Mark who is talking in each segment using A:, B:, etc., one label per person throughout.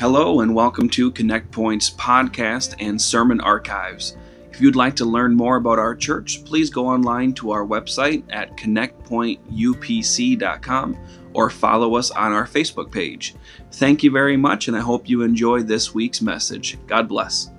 A: Hello, and welcome to Connect Point's podcast and sermon archives. If you'd like to learn more about our church, please go online to our website at connectpointupc.com or follow us on our Facebook page. Thank you very much, and I hope you enjoy this week's message. God bless.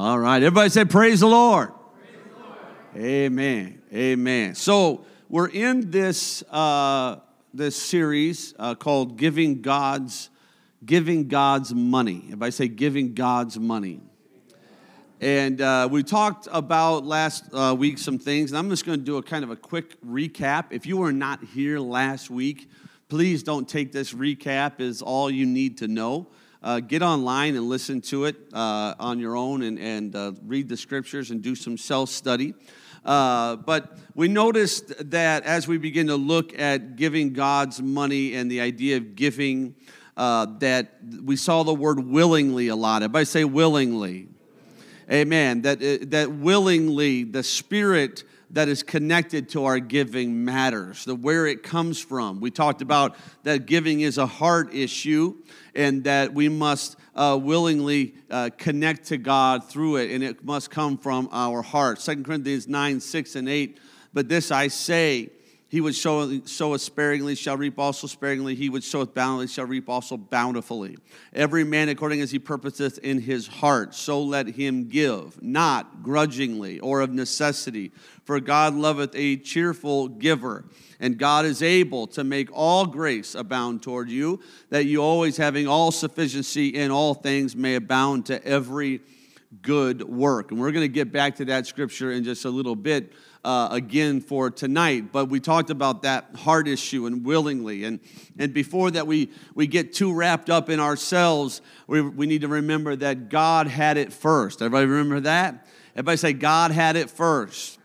B: All right, everybody say, Praise the Lord. Praise the Lord. Amen. Amen. So, we're in this, uh, this series uh, called Giving God's, Giving God's Money. Everybody say, Giving God's Money. And uh, we talked about last uh, week some things, and I'm just going to do a kind of a quick recap. If you were not here last week, please don't take this recap as all you need to know uh, get online and listen to it uh, on your own and, and uh, read the scriptures and do some self study. Uh, but we noticed that as we begin to look at giving God's money and the idea of giving, uh, that we saw the word willingly a lot. Everybody say willingly. Amen. That, uh, that willingly, the Spirit that is connected to our giving matters, the where it comes from. We talked about that giving is a heart issue and that we must uh, willingly uh, connect to God through it, and it must come from our heart. 2 Corinthians 9, 6, and 8. But this I say, he would sow, sow sparingly, shall reap also sparingly. He would sow bountifully, shall reap also bountifully. Every man according as he purposeth in his heart, so let him give, not grudgingly or of necessity. For God loveth a cheerful giver. And God is able to make all grace abound toward you, that you always having all sufficiency in all things may abound to every good work. And we're going to get back to that scripture in just a little bit uh, again for tonight. But we talked about that heart issue and willingly. And, and before that, we, we get too wrapped up in ourselves, we, we need to remember that God had it first. Everybody remember that? Everybody say, God had it first.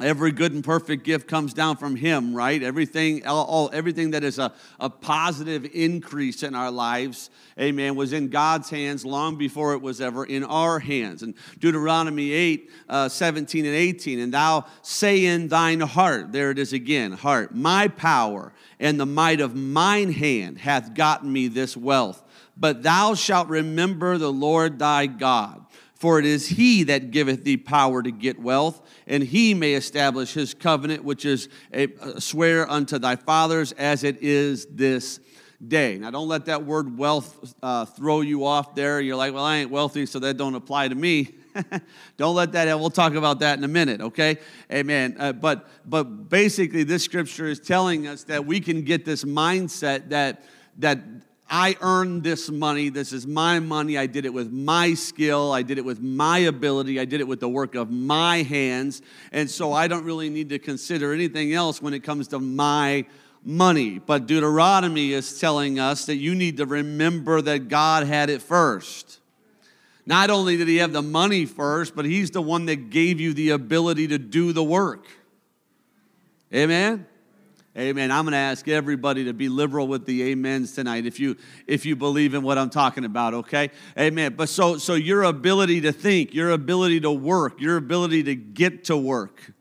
B: Every good and perfect gift comes down from Him, right? Everything, all, all, everything that is a, a positive increase in our lives, amen, was in God's hands long before it was ever in our hands. And Deuteronomy 8, uh, 17 and 18, and thou say in thine heart, there it is again, heart, my power and the might of mine hand hath gotten me this wealth. But thou shalt remember the Lord thy God, for it is He that giveth thee power to get wealth and he may establish his covenant, which is a, swear unto thy fathers as it is this day. Now, don't let that word wealth uh, throw you off there. You're like, well, I ain't wealthy, so that don't apply to me. don't let that. We'll talk about that in a minute. Okay, Amen. Uh, but but basically, this scripture is telling us that we can get this mindset that that I earned this money. This is my money. I did it with my skill. I did it with my ability. I did it with the work of my hands. And so I don't really need to consider anything else when it comes to my money. But Deuteronomy is telling us that you need to remember that God had it first. Not only did He have the money first, but He's the one that gave you the ability to do the work. Amen? Amen. I'm going to ask everybody to be liberal with the amens tonight if you if you believe in what I'm talking about, okay? Amen. But so so your ability to think, your ability to work, your ability to get to work,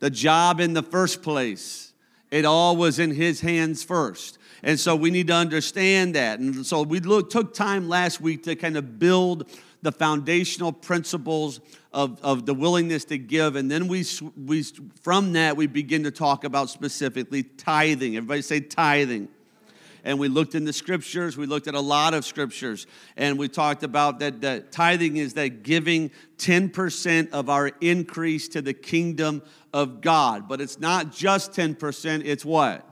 B: the job in the first place, it all was in his hands first. And so we need to understand that. And so we look, took time last week to kind of build the foundational principles of, of the willingness to give. And then we, we, from that, we begin to talk about specifically tithing. Everybody say tithing. And we looked in the scriptures, we looked at a lot of scriptures, and we talked about that, that tithing is that giving 10% of our increase to the kingdom of God. But it's not just 10%, it's what?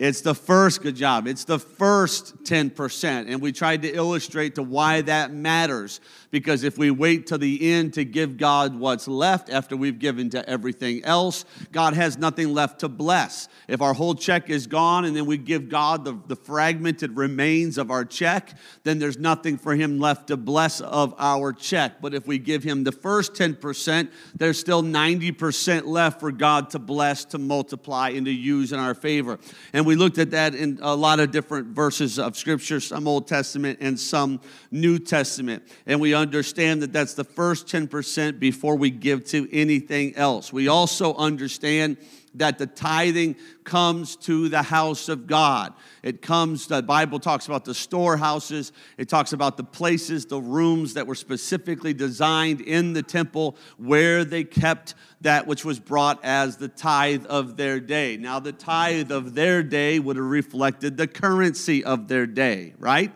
B: It's the first, good job. It's the first 10%. And we tried to illustrate to why that matters. Because if we wait till the end to give God what's left after we've given to everything else, God has nothing left to bless. If our whole check is gone and then we give God the, the fragmented remains of our check, then there's nothing for Him left to bless of our check. But if we give Him the first 10%, there's still 90% left for God to bless, to multiply, and to use in our favor. And we looked at that in a lot of different verses of Scripture, some Old Testament and some New Testament. And we understand that that's the first 10% before we give to anything else. We also understand that the tithing comes to the house of God. It comes, the Bible talks about the storehouses, it talks about the places, the rooms that were specifically designed in the temple where they kept that which was brought as the tithe of their day. Now, the tithe of their day would have reflected the currency of their day, right?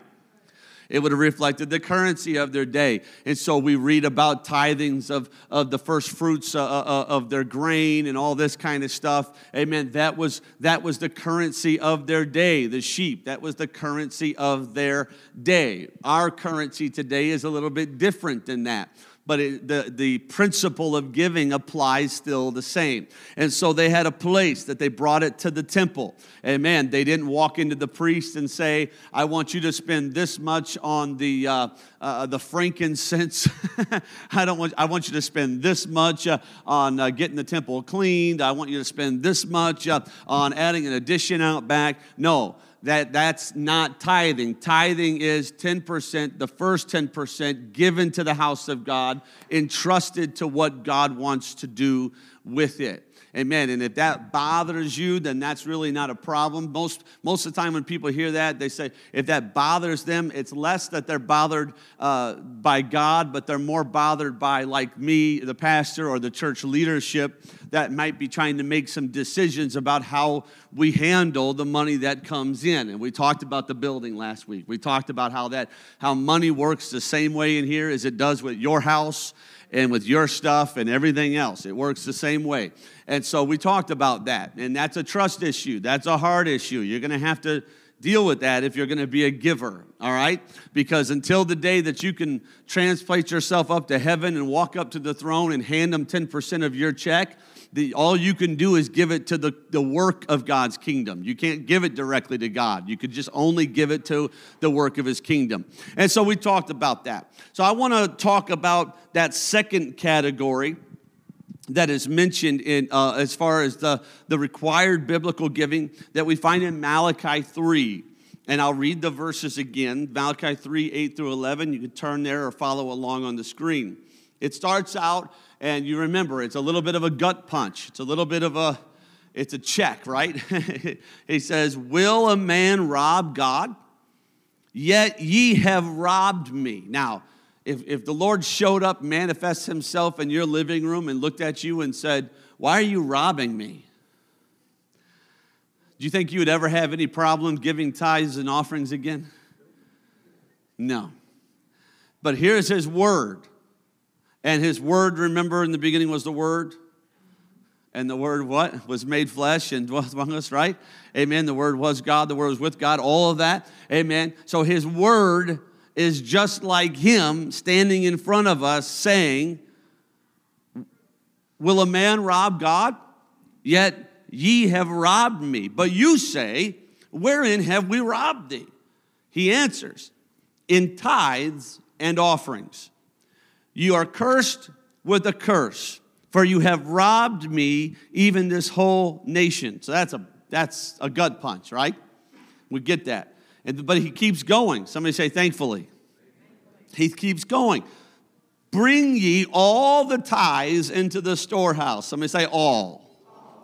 B: It would have reflected the currency of their day. And so we read about tithings of, of the first fruits uh, uh, uh, of their grain and all this kind of stuff. Amen. That was, that was the currency of their day, the sheep. That was the currency of their day. Our currency today is a little bit different than that but it, the, the principle of giving applies still the same. And so they had a place that they brought it to the temple. Amen. They didn't walk into the priest and say, I want you to spend this much on the, uh, uh, the frankincense. I, don't want, I want you to spend this much uh, on uh, getting the temple cleaned. I want you to spend this much uh, on adding an addition out back. No that that's not tithing. Tithing is 10%, the first 10% given to the house of God, entrusted to what God wants to do with it. Amen. And if that bothers you, then that's really not a problem. Most, most of the time when people hear that, they say if that bothers them, it's less that they're bothered uh, by God, but they're more bothered by, like me, the pastor, or the church leadership that might be trying to make some decisions about how we handle the money that comes in. And we talked about the building last week. We talked about how that how money works the same way in here as it does with your house and with your stuff and everything else. It works the same way. And so we talked about that. And that's a trust issue, that's a hard issue. You're going to have to deal with that if you're going to be a giver, all right? Because until the day that you can translate yourself up to heaven and walk up to the throne and hand them 10% of your check, the, all you can do is give it to the, the work of God's kingdom. You can't give it directly to God. You could just only give it to the work of his kingdom. And so we talked about that. So I want to talk about that second category that is mentioned in uh, as far as the, the required biblical giving that we find in Malachi 3. And I'll read the verses again Malachi 3 8 through 11. You can turn there or follow along on the screen. It starts out, and you remember, it's a little bit of a gut punch. It's a little bit of a, it's a check, right? he says, Will a man rob God? Yet ye have robbed me. Now, if, if the Lord showed up, manifests himself in your living room and looked at you and said, Why are you robbing me? Do you think you would ever have any problem giving tithes and offerings again? No. But here's his word. And his word, remember, in the beginning was the word. And the word what? Was made flesh and dwelt among us, right? Amen. The word was God, the word was with God, all of that. Amen. So his word is just like him standing in front of us saying, Will a man rob God? Yet ye have robbed me. But you say, Wherein have we robbed thee? He answers, In tithes and offerings. You are cursed with a curse, for you have robbed me, even this whole nation. So that's a that's a gut punch, right? We get that. But he keeps going. Somebody say, thankfully. He keeps going. Bring ye all the tithes into the storehouse. Somebody say, all.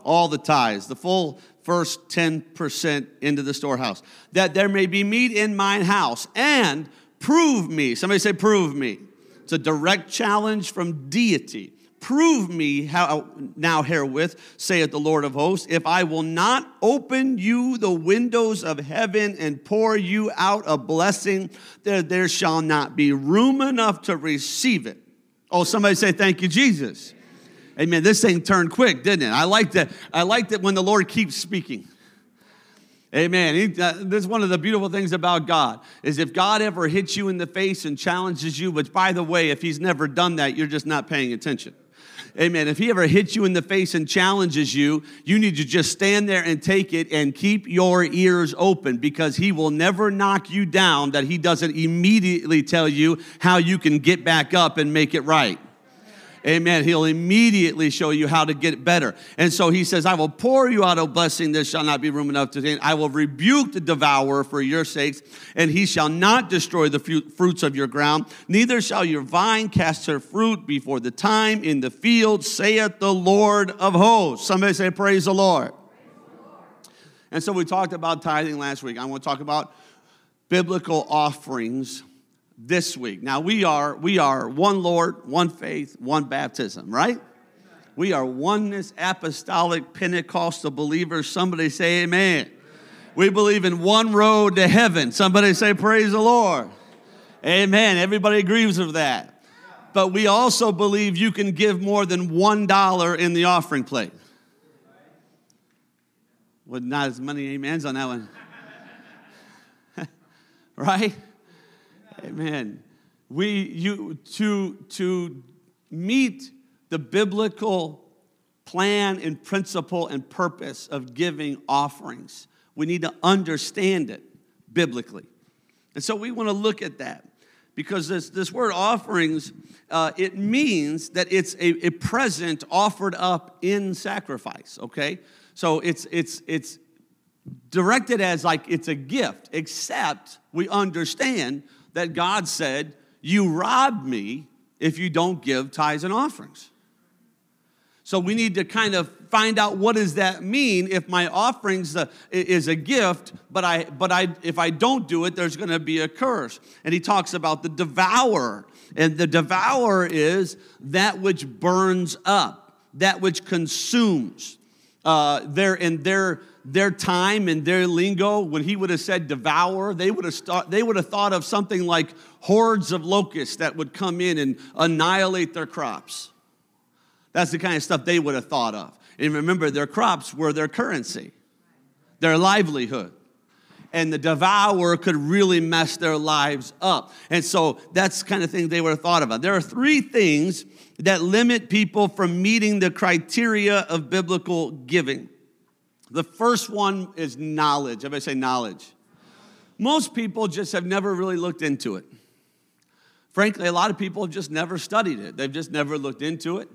B: All the tithes, the full first 10% into the storehouse, that there may be meat in mine house, and prove me. Somebody say, prove me. It's a direct challenge from deity. Prove me how now herewith, saith the Lord of hosts, if I will not open you the windows of heaven and pour you out a blessing, there, there shall not be room enough to receive it. Oh, somebody say, Thank you, Jesus. Amen. This thing turned quick, didn't it? I like that. I like that when the Lord keeps speaking. Amen. He, uh, this is one of the beautiful things about God is if God ever hits you in the face and challenges you, which by the way, if he's never done that, you're just not paying attention. Amen. If he ever hits you in the face and challenges you, you need to just stand there and take it and keep your ears open because he will never knock you down that he doesn't immediately tell you how you can get back up and make it right. Amen. He'll immediately show you how to get better. And so he says, I will pour you out a blessing. There shall not be room enough to take. I will rebuke the devourer for your sakes, and he shall not destroy the fruits of your ground. Neither shall your vine cast her fruit before the time in the field, saith the Lord of hosts. Somebody say, Praise the Lord. And so we talked about tithing last week. I want to talk about biblical offerings this week. Now we are we are one Lord, one faith, one baptism, right? We are oneness apostolic Pentecostal believers. Somebody say amen. We believe in one road to heaven. Somebody say praise the Lord. Amen. Everybody agrees with that. But we also believe you can give more than one dollar in the offering plate. Well, not as many amens on that one. right? Amen. We you to to meet the biblical plan and principle and purpose of giving offerings. We need to understand it biblically. And so we want to look at that because this, this word offerings, uh, it means that it's a, a present offered up in sacrifice, okay? So it's, it's, it's directed as like it's a gift, except we understand that God said, You rob me if you don't give tithes and offerings. So we need to kind of find out what does that mean if my offerings uh, is a gift, but I but I if I don't do it, there's going to be a curse. And he talks about the devourer, and the devourer is that which burns up, that which consumes. Uh, there in their their time and their lingo, when he would have said devour, they would have, start, they would have thought of something like hordes of locusts that would come in and annihilate their crops. That's the kind of stuff they would have thought of. And remember, their crops were their currency, their livelihood. And the devourer could really mess their lives up. And so that's the kind of thing they would have thought about. There are three things that limit people from meeting the criteria of biblical giving. The first one is knowledge. Everybody say knowledge. Most people just have never really looked into it. Frankly, a lot of people have just never studied it. They've just never looked into it.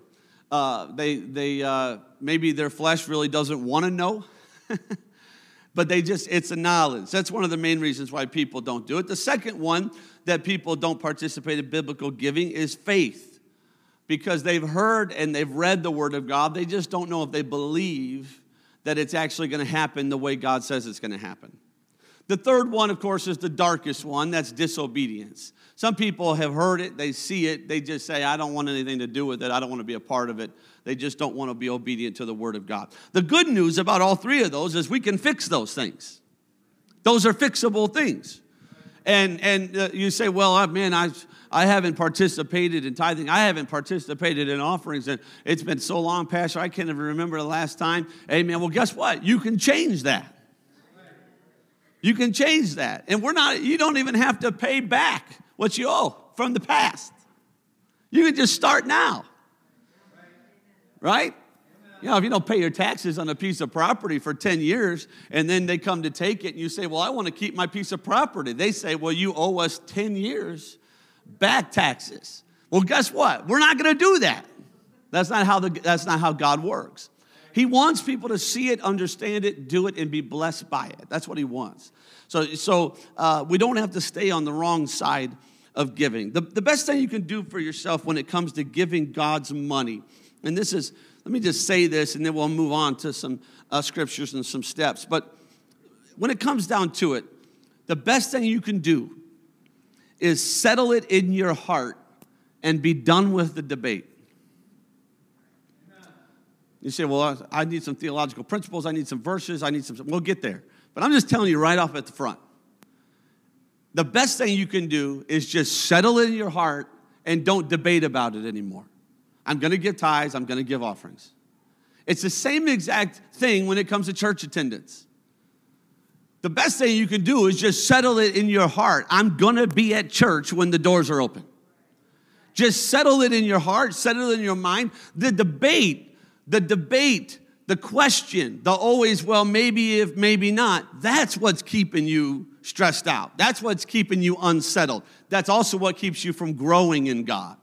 B: Uh, they, they, uh, maybe their flesh really doesn't want to know, but they just, it's a knowledge. That's one of the main reasons why people don't do it. The second one that people don't participate in biblical giving is faith because they've heard and they've read the Word of God. They just don't know if they believe that it's actually going to happen the way God says it's going to happen. The third one, of course, is the darkest one that's disobedience. Some people have heard it, they see it, they just say, I don't want anything to do with it, I don't want to be a part of it. They just don't want to be obedient to the Word of God. The good news about all three of those is we can fix those things. Those are fixable things. And, and uh, you say, well, uh, man, I've, I haven't participated in tithing. I haven't participated in offerings. And it's been so long, Pastor, I can't even remember the last time. Amen. Well, guess what? You can change that. You can change that. And we're not, you don't even have to pay back what you owe from the past. You can just start now. Right? You know, if you don't pay your taxes on a piece of property for 10 years and then they come to take it and you say, Well, I want to keep my piece of property, they say, Well, you owe us 10 years back taxes. Well, guess what? We're not going to do that. That's not how the, that's not how God works. He wants people to see it, understand it, do it, and be blessed by it. That's what he wants. So, so uh, we don't have to stay on the wrong side of giving. The, the best thing you can do for yourself when it comes to giving God's money, and this is, let me just say this, and then we'll move on to some uh, scriptures and some steps. But when it comes down to it, the best thing you can do is settle it in your heart and be done with the debate. You say, well, I need some theological principles, I need some verses, I need some, we'll get there. But I'm just telling you right off at the front. The best thing you can do is just settle it in your heart and don't debate about it anymore. I'm gonna give tithes, I'm gonna give offerings. It's the same exact thing when it comes to church attendance. the best thing you can do is just settle it in your heart. I'm gonna be at church when the doors are open. Just settle it in your heart, settle it in your mind. The debate, the debate, the question, the always, well, maybe if, maybe not, that's what's keeping you stressed out. That's what's keeping you unsettled. That's also what keeps you from growing in God.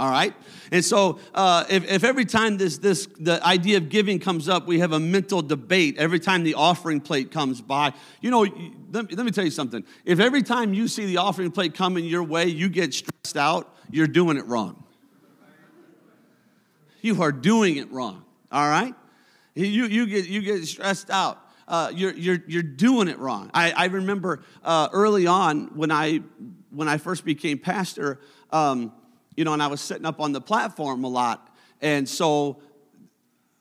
B: All right? And so, uh, if, if every time this, this, the idea of giving comes up, we have a mental debate, every time the offering plate comes by, you know, let, let me tell you something. If every time you see the offering plate coming your way, you get stressed out, you're doing it wrong. You are doing it wrong, all right? You, you, get, you get stressed out. Uh, you're, you're, you're doing it wrong. I, I remember uh, early on when I, when I first became pastor, um, you know, and I was sitting up on the platform a lot. And so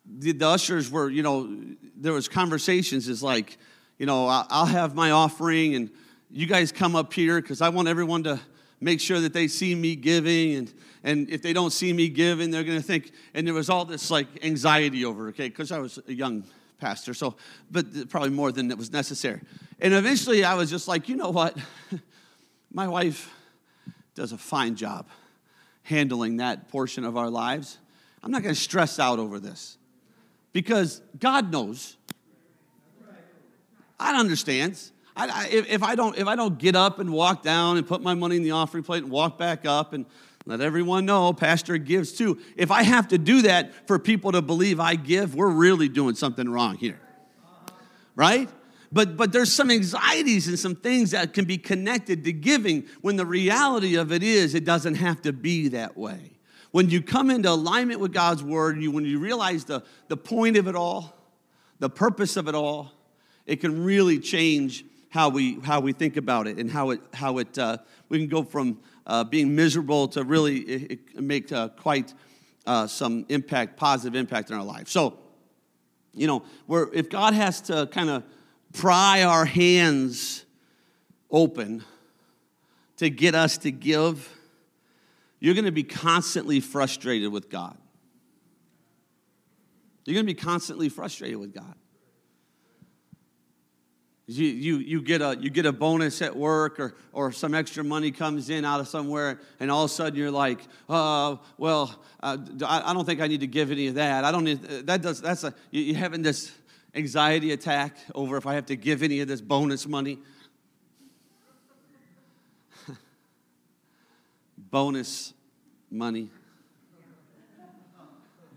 B: the, the ushers were, you know, there was conversations is like, you know, I'll have my offering and you guys come up here because I want everyone to make sure that they see me giving and and if they don't see me giving they're going to think and there was all this like anxiety over okay because i was a young pastor so but probably more than it was necessary. And eventually i was just like you know what? My wife does a fine job handling that portion of our lives i'm not going to stress out over this. Because god knows. I understands. I, I, if, I don't, if I don't get up and walk down and put my money in the offering plate and walk back up and let everyone know pastor gives too. If i have to do that for people to believe i give we're really doing something wrong here. Right but but there's some anxieties and some things that can be connected to giving when the reality of it is it doesn't have to be that way when you come into alignment with god's word you when you realize the, the point of it all the purpose of it all it can really change how we how we think about it and how it how it uh, we can go from uh, being miserable to really it, it make uh, quite uh, some impact, positive impact in our life. So, you know, where if God has to kind of pry our hands open to get us to give, you're going to be constantly frustrated with God. You're going to be constantly frustrated with God. You, you, you, get a, you get a bonus at work or, or some extra money comes in out of somewhere, and all of a sudden you're like, uh, well, uh, I, I don't think I need to give any of that. I don't need, that does, that's a, you're having this anxiety attack over if I have to give any of this bonus money. bonus money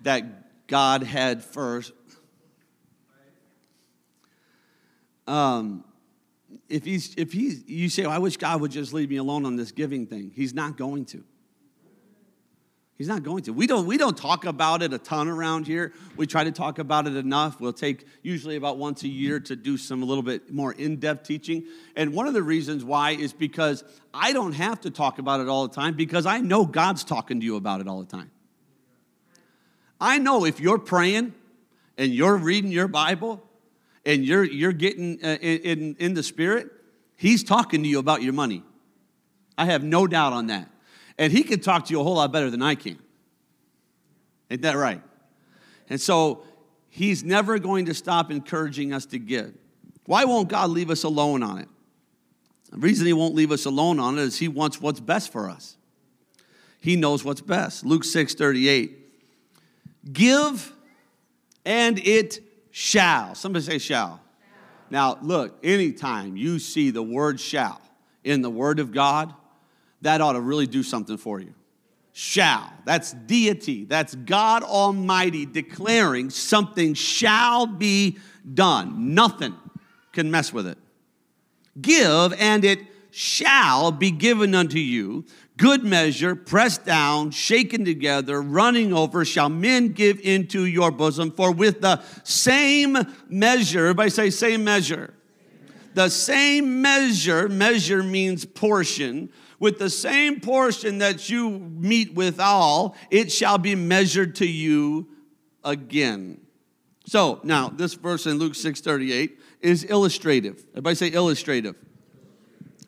B: that God had first Um, if he's, if he's, you say, well, I wish God would just leave me alone on this giving thing. He's not going to. He's not going to. We don't, we don't talk about it a ton around here. We try to talk about it enough. We'll take usually about once a year to do some a little bit more in depth teaching. And one of the reasons why is because I don't have to talk about it all the time because I know God's talking to you about it all the time. I know if you're praying and you're reading your Bible and you're, you're getting uh, in, in the spirit, he's talking to you about your money. I have no doubt on that. And he can talk to you a whole lot better than I can. Ain't that right? And so he's never going to stop encouraging us to give. Why won't God leave us alone on it? The reason he won't leave us alone on it is he wants what's best for us. He knows what's best. Luke 6 38. Give and it shall. Somebody say shall. shall. Now, look, anytime you see the word shall in the Word of God, that ought to really do something for you. Shall. That's deity. That's God Almighty declaring something shall be done. Nothing can mess with it. Give, and it shall be given unto you good measure, pressed down, shaken together, running over, shall men give into your bosom. For with the same measure, everybody say, same measure. The same measure, measure means portion. With the same portion that you meet withal, it shall be measured to you again. So now, this verse in Luke 6 38 is illustrative. Everybody say illustrative.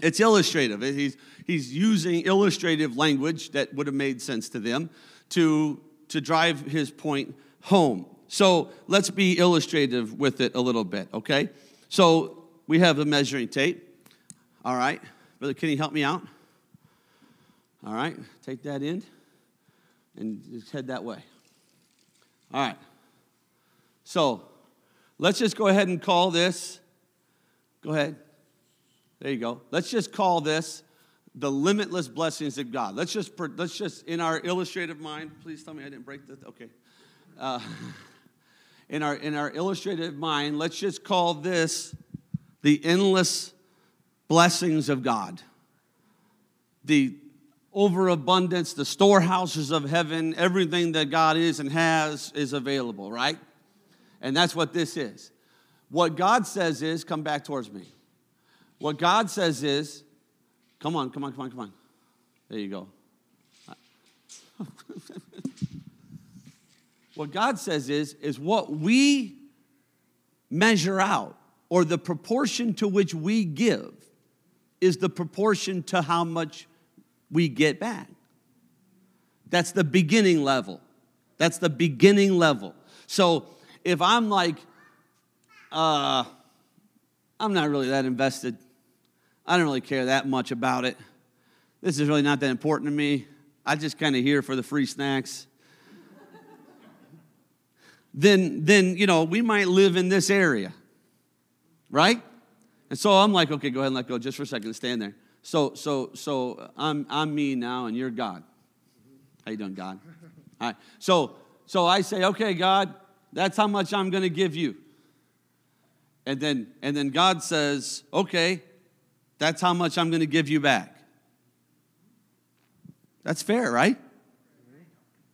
B: It's illustrative. He's, he's using illustrative language that would have made sense to them to, to drive his point home. So let's be illustrative with it a little bit, okay? So we have the measuring tape. All right. Brother can you help me out. All right. Take that in and just head that way. All right. So let's just go ahead and call this. Go ahead. There you go. Let's just call this the limitless blessings of God. Let's just let's just in our illustrative mind. Please tell me I didn't break the. Okay. Uh, in our in our illustrative mind, let's just call this the endless blessings of God. The overabundance, the storehouses of heaven, everything that God is and has is available, right? And that's what this is. What God says is, come back towards me. What God says is, come on, come on, come on, come on. There you go. what God says is, is what we measure out, or the proportion to which we give, is the proportion to how much we get back. That's the beginning level. That's the beginning level. So if I'm like, uh, I'm not really that invested, I don't really care that much about it. This is really not that important to me. I just kind of here for the free snacks. then, then you know, we might live in this area, right? And so I'm like, okay, go ahead and let go just for a second. Stand there. So, so, so I'm, I'm me now, and you're God. How you doing, God? All right. So, so I say, okay, God, that's how much I'm going to give you. And then, and then God says, okay, that's how much I'm going to give you back. That's fair, right?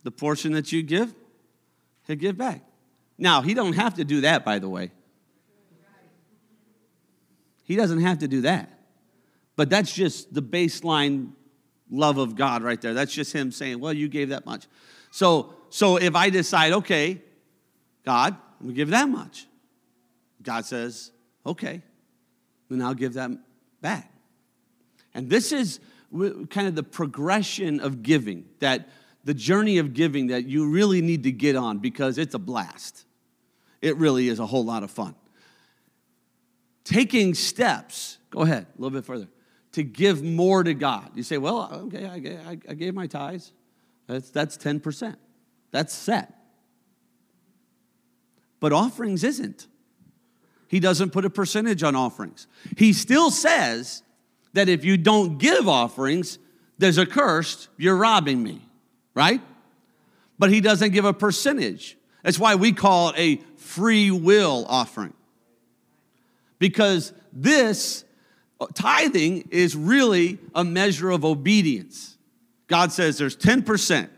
B: The portion that you give, he'll give back. Now, he don't have to do that, by the way. He doesn't have to do that. But that's just the baseline love of God right there. That's just him saying, "Well, you gave that much." So, so if I decide, okay, God, I'm gonna give that much. God says, okay, then I'll give that back. And this is kind of the progression of giving, that the journey of giving that you really need to get on because it's a blast. It really is a whole lot of fun. Taking steps, go ahead, a little bit further, to give more to God. You say, well, okay, I, I gave my tithes. That's, that's 10%. That's set. But offerings isn't. He doesn't put a percentage on offerings. He still says that if you don't give offerings, there's a curse, you're robbing me, right? But he doesn't give a percentage. That's why we call it a free will offering. Because this Uh, tithing is really a measure of obedience. God says there's 10%.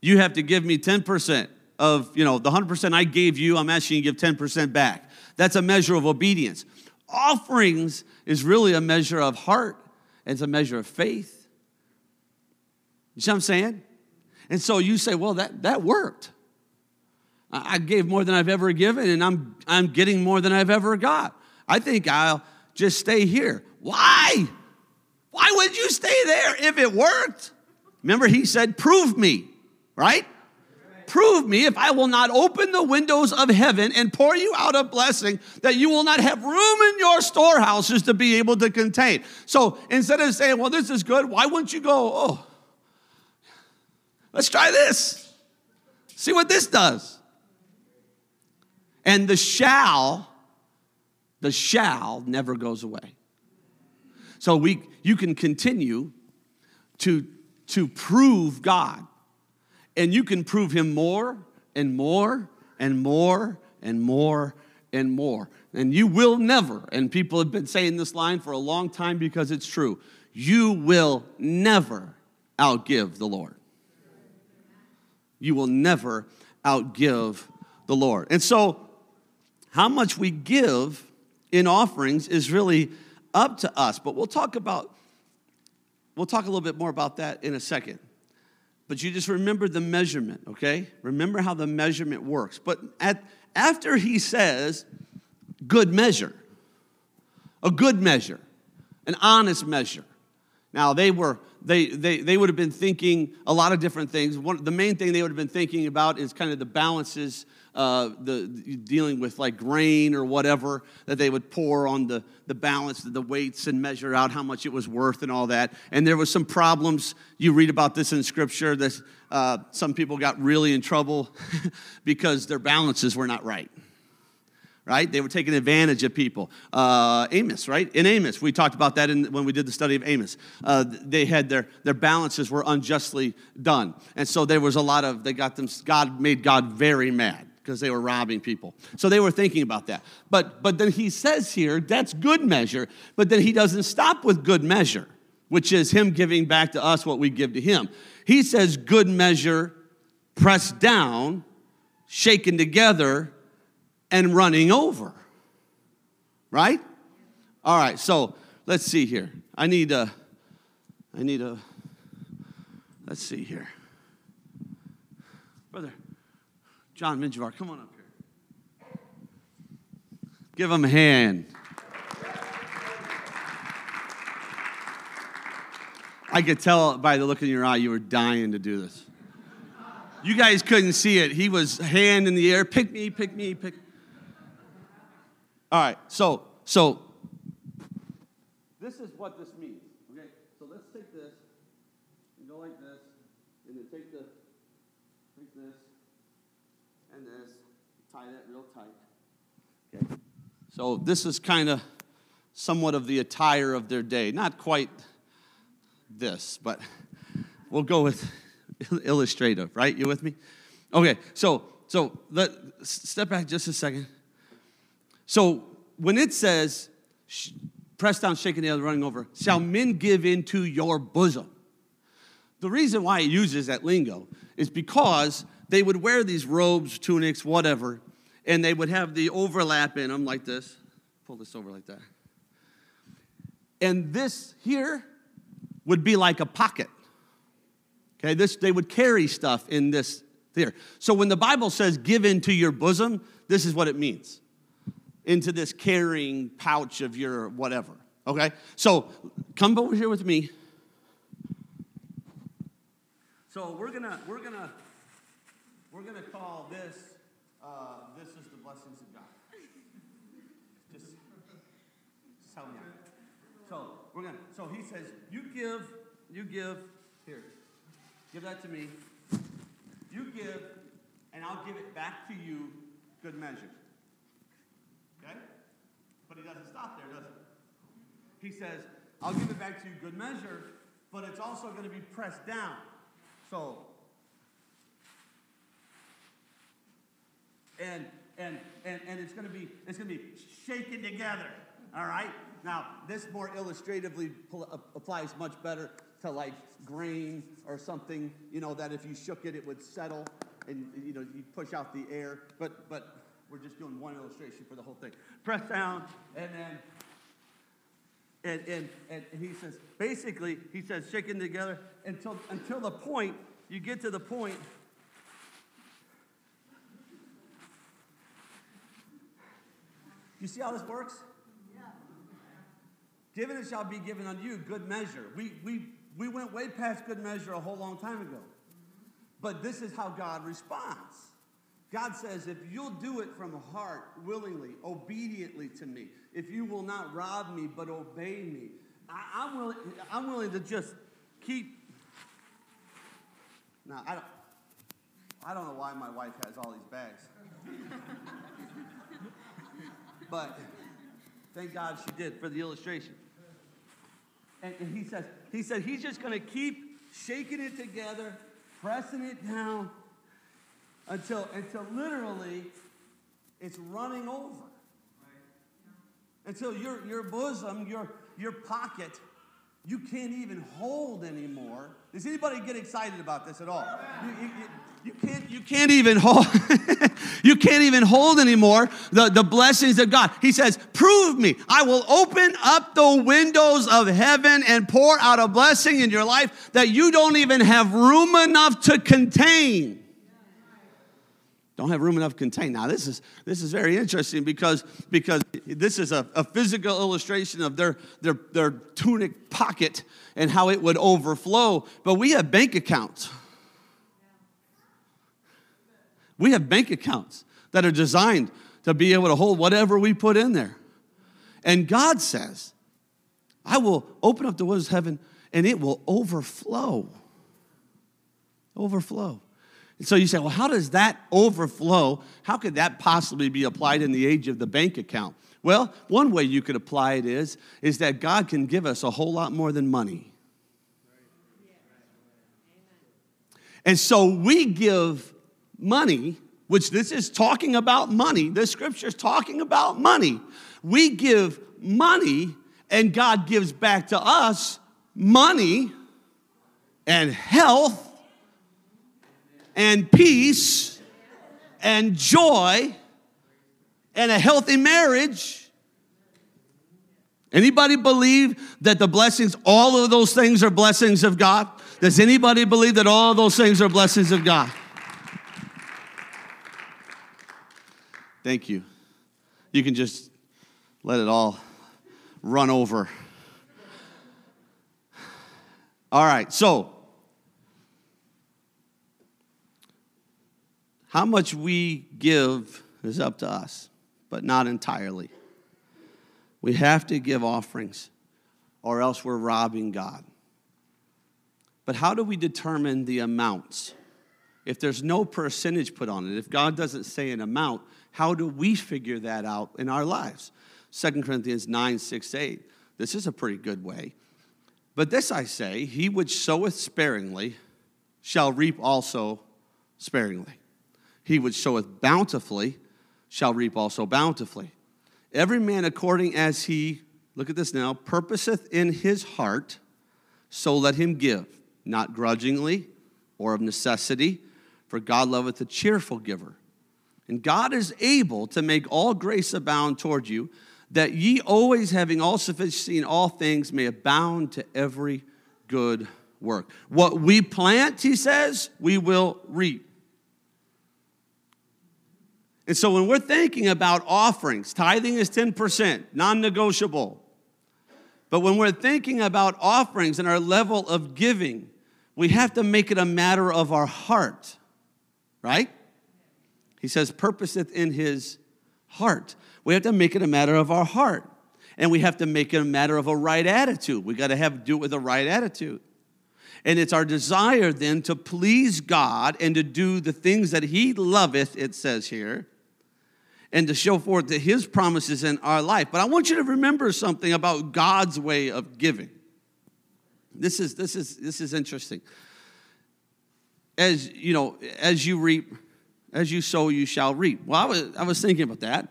B: You have to give me 10% of, you know, the 100% I gave you, I'm asking you to give 10% back. That's a measure of obedience. Offerings is really a measure of heart, it's a measure of faith. You see what I'm saying? And so you say, well, that, that worked. I gave more than I've ever given, and I'm, I'm getting more than I've ever got. I think I'll just stay here. Why? Why would you stay there if it worked? Remember, he said, Prove me, right? Prove me if I will not open the windows of heaven and pour you out a blessing that you will not have room in your storehouses to be able to contain. So instead of saying, Well, this is good, why wouldn't you go, Oh, let's try this? See what this does. And the shall the shall never goes away. So we, you can continue to, to prove God, and you can prove Him more and more and more and more and more. And you will never, and people have been saying this line for a long time because it's true, you will never outgive the Lord. You will never outgive the Lord. And so, how much we give in offerings is really up to us. But we'll talk about we'll talk a little bit more about that in a second. But you just remember the measurement, okay? Remember how the measurement works. But at after he says good measure, a good measure, an honest measure. Now they were they, they, they would have been thinking a lot of different things. One, the main thing they would have been thinking about is kind of the balances, uh, the, dealing with like grain or whatever that they would pour on the, the balance, the weights, and measure out how much it was worth and all that. And there was some problems. You read about this in Scripture that uh, some people got really in trouble because their balances were not right right? They were taking advantage of people. Uh, Amos, right? In Amos, we talked about that in, when we did the study of Amos. Uh, they had their, their balances were unjustly done. And so there was a lot of, they got them, God made God very mad because they were robbing people. So they were thinking about that. But, but then he says here, that's good measure, but then he doesn't stop with good measure, which is him giving back to us what we give to him. He says, good measure, pressed down, shaken together, and running over. Right? All right, so let's see here. I need a, I need a, let's see here. Brother John Minjavar, come on up here. Give him a hand. I could tell by the look in your eye you were dying to do this. You guys couldn't see it. He was hand in the air, pick me, pick me, pick. All right, so so this is what this means. Okay, so let's take this and go like this, and then take the take this and this, tie that real tight. Okay. So this is kind of somewhat of the attire of their day. Not quite this, but we'll go with illustrative, right? You with me? Okay, so so let step back just a second. So when it says, press down, shaking the other, running over, shall men give into your bosom? The reason why it uses that lingo is because they would wear these robes, tunics, whatever, and they would have the overlap in them like this. Pull this over like that. And this here would be like a pocket. Okay, this they would carry stuff in this there. So when the Bible says give into your bosom, this is what it means into this carrying pouch of your whatever. Okay? So come over here with me. So we're gonna we're gonna we're gonna call this uh, this is the blessings of God. Just, just help me out. So we're gonna so he says, you give, you give, here, give that to me. You give, and I'll give it back to you, good measure. Okay? But he doesn't stop there, does he? He says, I'll give it back to you good measure, but it's also going to be pressed down. So, and and and, and it's going to be it's going to be shaken together. All right. Now, this more illustratively uh, applies much better to like grain or something. You know that if you shook it, it would settle, and you know you push out the air. But but we're just doing one illustration for the whole thing. Press down, and then, and, and, and he says, basically, he says, shaking together until, until the point, you get to the point. You see how this works? Given it shall be given unto you, good measure. We, we, we went way past good measure a whole long time ago. But this is how God responds. God says, if you'll do it from heart, willingly, obediently to me, if you will not rob me but obey me, I, am willing, I'm willing to just keep. Now, I don't, I don't know why my wife has all these bags. but thank God she did for the illustration. And, and he says, he said he's just going to keep shaking it together, pressing it down, until, until literally it's running over. Until your, your bosom, your, your pocket, you can't even hold anymore. Does anybody get excited about this at all? You, you, you can't, you can't even hold you can't even hold anymore the, the blessings of God. He says, prove me. I will open up the windows of heaven and pour out a blessing in your life that you don't even have room enough to contain. don't have room enough to contain. Now, this is, this is very interesting because, because this is a, a physical illustration of their, their, their tunic pocket and how it would overflow. But we have bank accounts. We have bank accounts that are designed to be able to hold whatever we put in there. And God says, I will open up the windows of heaven and it will overflow. Overflow. And so you say, well, how does that overflow? How could that possibly be applied in the age of the bank account? Well, one way you could apply it is, is that God can give us a whole lot more than money. And so we give money, which this is talking about money. This scripture is talking about money. We give money, and God gives back to us money and health and peace and joy and a healthy marriage. Anybody believe that the blessings, all of those things are blessings of God? Does anybody believe that all of those things are blessings of God? Thank you. You can just let it all run over. All right, so How much we give is up to us, but not entirely. We have to give offerings, or else we're robbing God. But how do we determine the amounts? If there's no percentage put on it, if God doesn't say an amount, how do we figure that out in our lives? 2 Corinthians 9, 6, 8. This is a pretty good way. But this I say, he which soweth sparingly shall reap also sparingly. He which soweth bountifully shall reap also bountifully. Every man according as he, look at this now, purposeth in his heart, so let him give, not grudgingly or of necessity, for God loveth a cheerful giver. And God is able to make all grace abound toward you, that ye always having all sufficiency in all things may abound to every good work. What we plant, he says, we will reap. And so when we're thinking about offerings, tithing is 10%, non negotiable. But when we're thinking about offerings and our level of giving, we have to make it a matter of our heart, right? He says, purposeth in his heart. We have to make it a matter of our heart. And we have to make it a matter of a right attitude. We got to have do it with a right attitude. And it's our desire then to please God and to do the things that He loveth, it says here, and to show forth that his promises in our life. But I want you to remember something about God's way of giving. This is this is this is interesting. As you know, as you reap, as you sow, you shall reap. Well, I was I was thinking about that.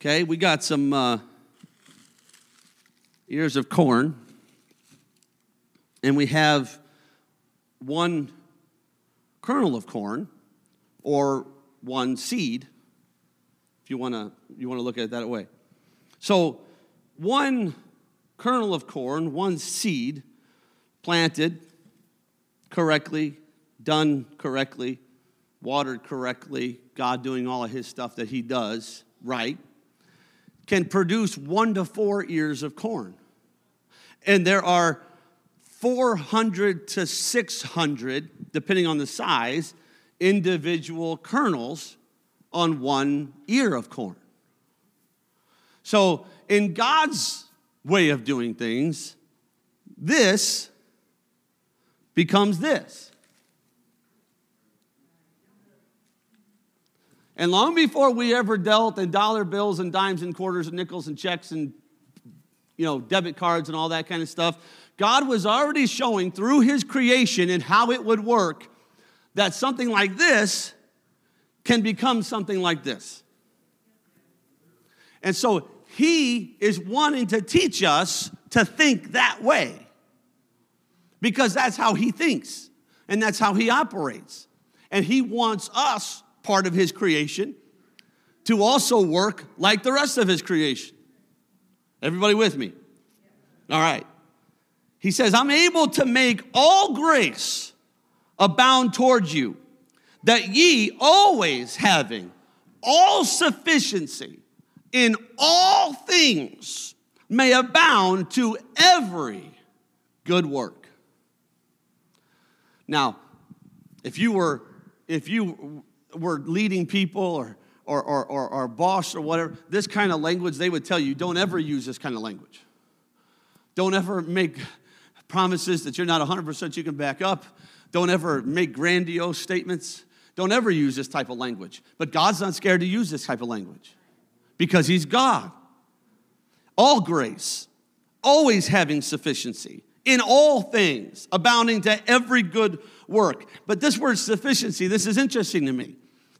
B: Okay, we got some uh, ears of corn, and we have one kernel of corn or one seed if you want to you want to look at it that way. So, one kernel of corn, one seed planted correctly, done correctly, watered correctly, God doing all of his stuff that he does right, can produce 1 to 4 ears of corn. And there are 400 to 600 depending on the size individual kernels on one ear of corn. So, in God's way of doing things, this becomes this. And long before we ever dealt in dollar bills and dimes and quarters and nickels and checks and you know debit cards and all that kind of stuff, God was already showing through his creation and how it would work that something like this can become something like this. And so he is wanting to teach us to think that way because that's how he thinks and that's how he operates. And he wants us, part of his creation, to also work like the rest of his creation. Everybody with me? All right. He says, I'm able to make all grace abound towards you that ye always having all sufficiency in all things may abound to every good work. Now, if you were if you were leading people or or, or, or, or boss or whatever, this kind of language, they would tell you don't ever use this kind of language. Don't ever make promises that you're not 100% you can back up. Don't ever make grandiose statements. Don't ever use this type of language. But God's not scared to use this type of language because He's God. All grace, always having sufficiency, in all things, abounding to every good work. But this word sufficiency, this is interesting to me.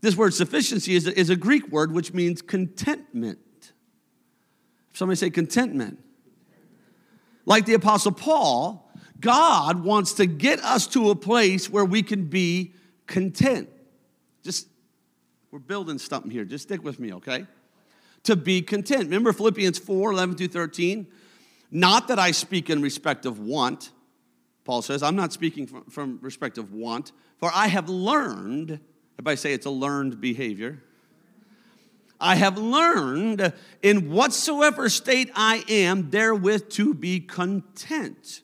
B: This word sufficiency is a, is a Greek word which means contentment. If Somebody say contentment. Like the Apostle Paul, God wants to get us to a place where we can be content. Just, we're building something here. Just stick with me, okay? To be content. Remember Philippians 4 11 through 13? Not that I speak in respect of want. Paul says, I'm not speaking from, from respect of want, for I have learned, everybody say it's a learned behavior. I have learned in whatsoever state I am, therewith to be content.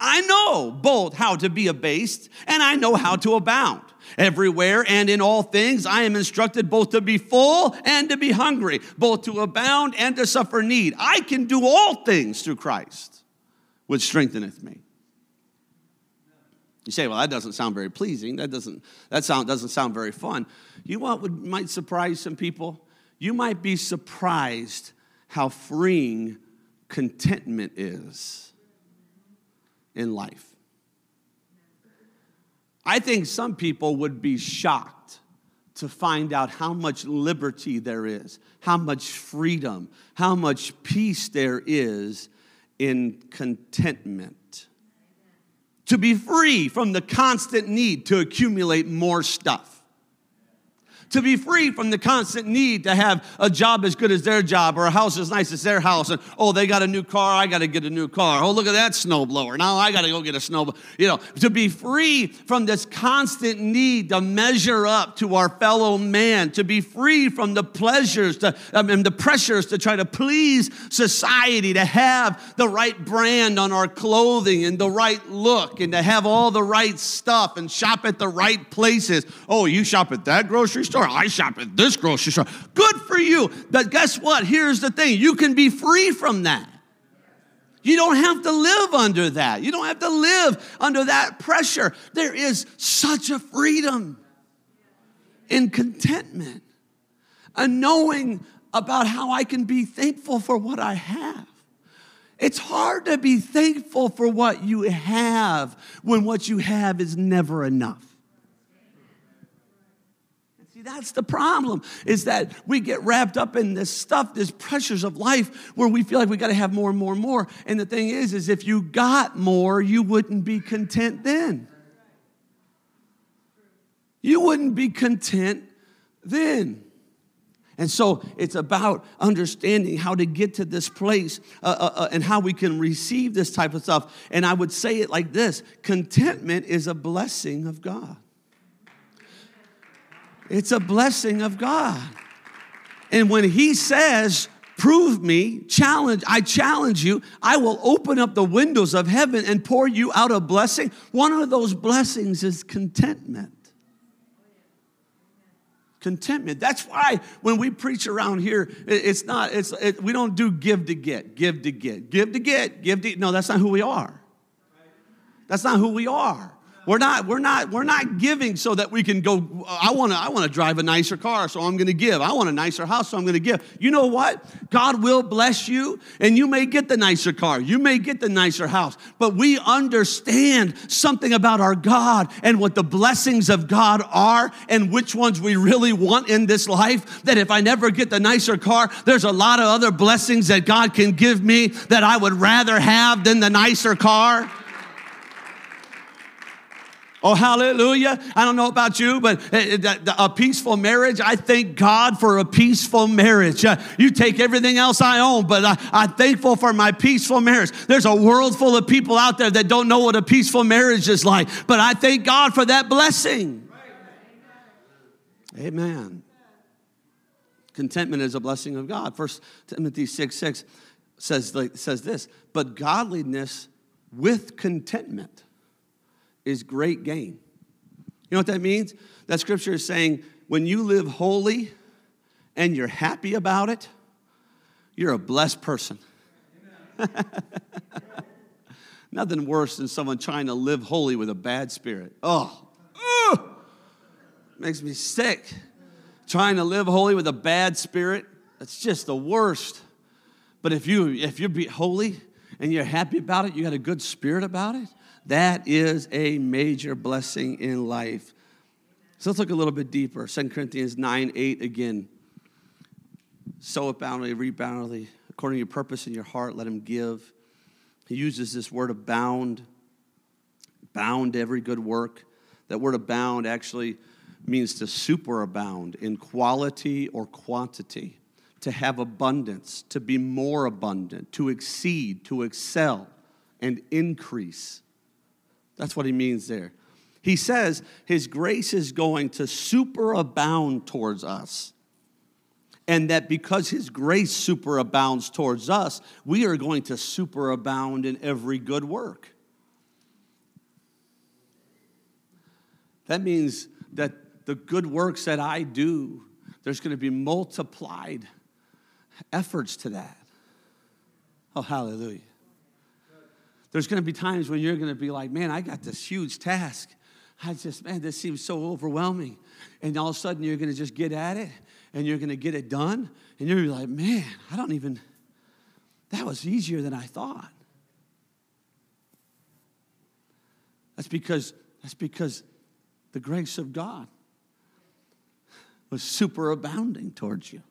B: I know both how to be abased and I know how to abound. Everywhere and in all things, I am instructed both to be full and to be hungry, both to abound and to suffer need. I can do all things through Christ, which strengtheneth me. You say, well, that doesn't sound very pleasing. That doesn't, that sound, doesn't sound very fun. You know what would, might surprise some people? You might be surprised how freeing contentment is in life. I think some people would be shocked to find out how much liberty there is, how much freedom, how much peace there is in contentment. To be free from the constant need to accumulate more stuff to be free from the constant need to have a job as good as their job or a house as nice as their house. And oh, they got a new car, I got to get a new car. Oh, look at that snowblower. Now I got to go get a snowblower. You know, to be free from this constant need to measure up to our fellow man, to be free from the pleasures to, um, I mean, the pressures to try to please society, to have the right brand on our clothing and the right look and to have all the right stuff and shop at the right places. Oh, you shop at that grocery store? Store. I shop at this grocery store. Good for you. But guess what? Here's the thing you can be free from that. You don't have to live under that. You don't have to live under that pressure. There is such a freedom in contentment, a knowing about how I can be thankful for what I have. It's hard to be thankful for what you have when what you have is never enough. See, that's the problem is that we get wrapped up in this stuff, this pressures of life where we feel like we got to have more and more and more. And the thing is, is if you got more, you wouldn't be content then. You wouldn't be content then. And so it's about understanding how to get to this place uh, uh, uh, and how we can receive this type of stuff. And I would say it like this contentment is a blessing of God. It's a blessing of God. And when He says, prove me, challenge, I challenge you, I will open up the windows of heaven and pour you out a blessing. One of those blessings is contentment. Contentment. That's why when we preach around here, it's not, it's, it, we don't do give to get, give to get, give to get, give to, no, that's not who we are. That's not who we are. We're not, we're not, we're not giving so that we can go, I wanna, I wanna drive a nicer car, so I'm gonna give. I want a nicer house, so I'm gonna give. You know what? God will bless you, and you may get the nicer car, you may get the nicer house, but we understand something about our God and what the blessings of God are and which ones we really want in this life. That if I never get the nicer car, there's a lot of other blessings that God can give me that I would rather have than the nicer car. Oh, hallelujah. I don't know about you, but eh, eh, a peaceful marriage, I thank God for a peaceful marriage. Uh, you take everything else I own, but I'm thankful for my peaceful marriage. There's a world full of people out there that don't know what a peaceful marriage is like, but I thank God for that blessing. Amen. Contentment is a blessing of God. First Timothy 6 6 says, says this, but godliness with contentment is great gain. You know what that means? That scripture is saying when you live holy and you're happy about it, you're a blessed person. Nothing worse than someone trying to live holy with a bad spirit. Oh, oh makes me sick. Trying to live holy with a bad spirit, that's just the worst. But if you if you're be holy and you're happy about it, you got a good spirit about it, that is a major blessing in life. So let's look a little bit deeper. 2 Corinthians 9 8 again. Sow bountifully, reap bountifully, according to your purpose in your heart, let him give. He uses this word abound, bound every good work. That word abound actually means to superabound in quality or quantity, to have abundance, to be more abundant, to exceed, to excel, and increase. That's what he means there. He says his grace is going to superabound towards us. And that because his grace superabounds towards us, we are going to superabound in every good work. That means that the good works that I do, there's going to be multiplied efforts to that. Oh, hallelujah. There's going to be times when you're going to be like, man, I got this huge task. I just, man, this seems so overwhelming. And all of a sudden, you're going to just get at it and you're going to get it done. And you're like, man, I don't even, that was easier than I thought. That's because, that's because the grace of God was superabounding towards you.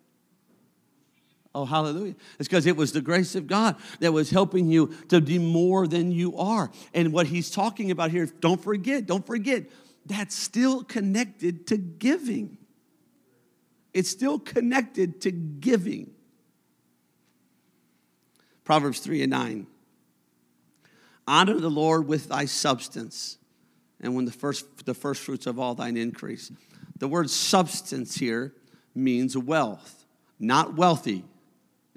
B: Oh, hallelujah. It's because it was the grace of God that was helping you to be more than you are. And what he's talking about here, don't forget, don't forget, that's still connected to giving. It's still connected to giving. Proverbs 3 and 9. Honor the Lord with thy substance, and when the first, the first fruits of all thine increase. The word substance here means wealth, not wealthy.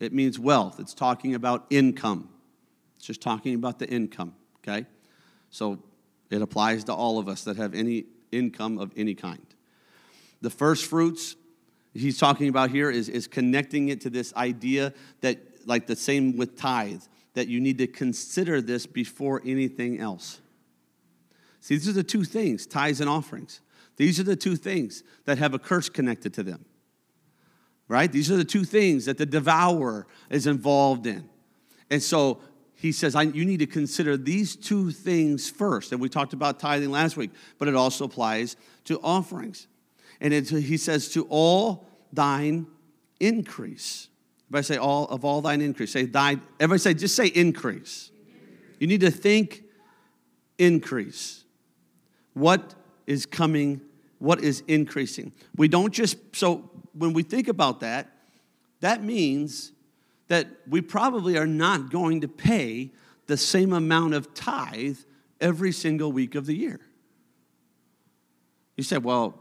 B: It means wealth. It's talking about income. It's just talking about the income, okay? So it applies to all of us that have any income of any kind. The first fruits he's talking about here is, is connecting it to this idea that, like the same with tithe, that you need to consider this before anything else. See, these are the two things tithes and offerings. These are the two things that have a curse connected to them. Right? These are the two things that the devourer is involved in. And so he says, you need to consider these two things first. And we talked about tithing last week, but it also applies to offerings. And it, he says, to all thine increase. Everybody say, all of all thine increase. Say, thine. Everybody say, just say increase. You need to think increase. What is coming, what is increasing. We don't just, so when we think about that, that means that we probably are not going to pay the same amount of tithe every single week of the year. You said, well,